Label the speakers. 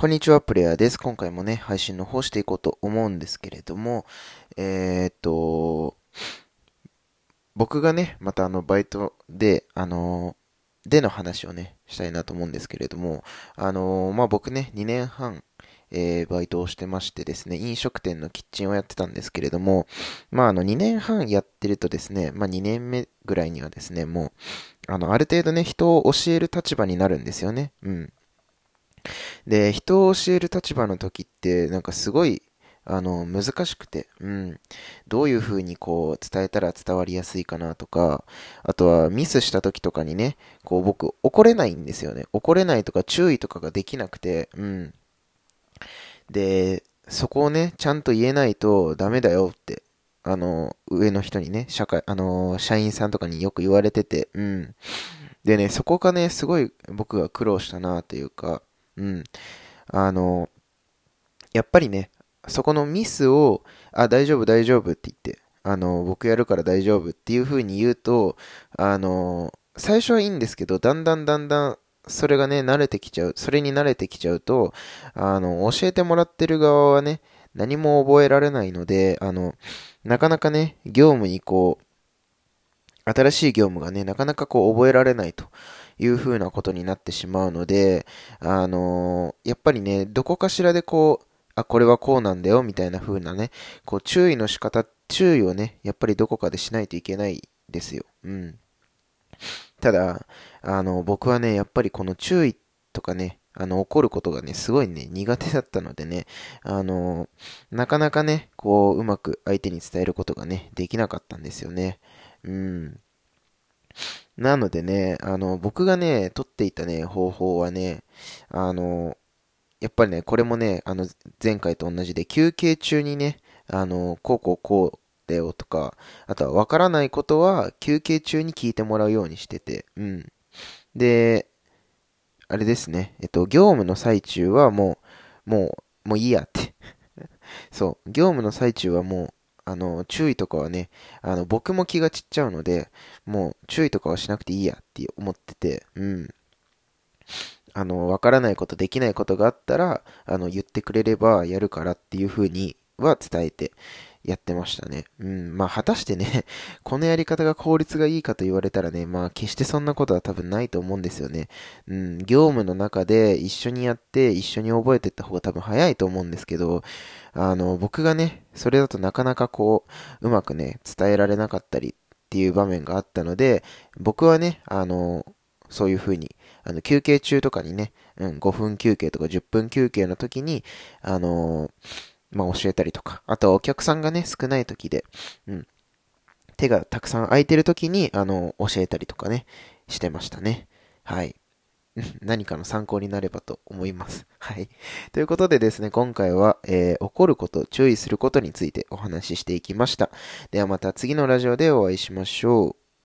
Speaker 1: こんにちは、プレイヤーです。今回もね、配信の方していこうと思うんですけれども、えー、っと、僕がね、またあの、バイトで、あの、での話をね、したいなと思うんですけれども、あの、まあ、僕ね、2年半、えー、バイトをしてましてですね、飲食店のキッチンをやってたんですけれども、まあ、あの、2年半やってるとですね、まあ、2年目ぐらいにはですね、もう、あの、ある程度ね、人を教える立場になるんですよね。うん。で、人を教える立場の時って、なんかすごい、あの、難しくて、うん。どういう風にこう、伝えたら伝わりやすいかなとか、あとはミスした時とかにね、こう僕、怒れないんですよね。怒れないとか注意とかができなくて、うん。で、そこをね、ちゃんと言えないとダメだよって、あの、上の人にね、社会、あの、社員さんとかによく言われてて、うん。でね、そこがね、すごい僕が苦労したなというか、うん。あの、やっぱりね、そこのミスを、あ、大丈夫、大丈夫って言って、あの、僕やるから大丈夫っていう風に言うと、あの、最初はいいんですけど、だんだんだんだん、それがね、慣れてきちゃう、それに慣れてきちゃうと、あの、教えてもらってる側はね、何も覚えられないので、あの、なかなかね、業務にこう、新しい業務がね、なかなかこう覚えられないという風なことになってしまうので、あのー、やっぱりね、どこかしらでこう、あ、これはこうなんだよ、みたいな風なね、こう、注意の仕方、注意をね、やっぱりどこかでしないといけないですよ。うん。ただ、あの、僕はね、やっぱりこの注意とかね、あの、怒ることがね、すごいね、苦手だったのでね、あの、なかなかね、こう、うまく相手に伝えることがね、できなかったんですよね。うん。なのでね、あの、僕がね、取っていたね、方法はね、あの、やっぱりね、これもね、あの、前回と同じで、休憩中にね、あの、こうこうこうだよとか、あとはわからないことは休憩中に聞いてもらうようにしてて、うん。で、あれですね、えっと、業務の最中はもう、もう、もういいやって そう、業務の最中はもう、あの、注意とかはね、あの、僕も気が散っちゃうので、もう注意とかはしなくていいやって思ってて、うん。あの、わからないこと、できないことがあったら、あの、言ってくれればやるからっていうふうには伝えてやってましたね。うん。まあ、果たしてね、このやり方が効率がいいかと言われたらね、まあ、決してそんなことは多分ないと思うんですよね。うん。業務の中で一緒にやって、一緒に覚えていった方が多分早いと思うんですけど、あの、僕がね、それだとなかなかこう、うまくね、伝えられなかったりっていう場面があったので、僕はね、あの、そういう風に、あの、休憩中とかにね、うん、5分休憩とか10分休憩の時に、あのまあ、教えたりとか、あとはお客さんがね、少ない時で、うん、手がたくさん空いてる時に、あの、教えたりとかね、してましたね。はい。何かの参考になればと思います。はい。ということでですね、今回は、えー、怒ること、注意することについてお話ししていきました。ではまた次のラジオでお会いしましょう。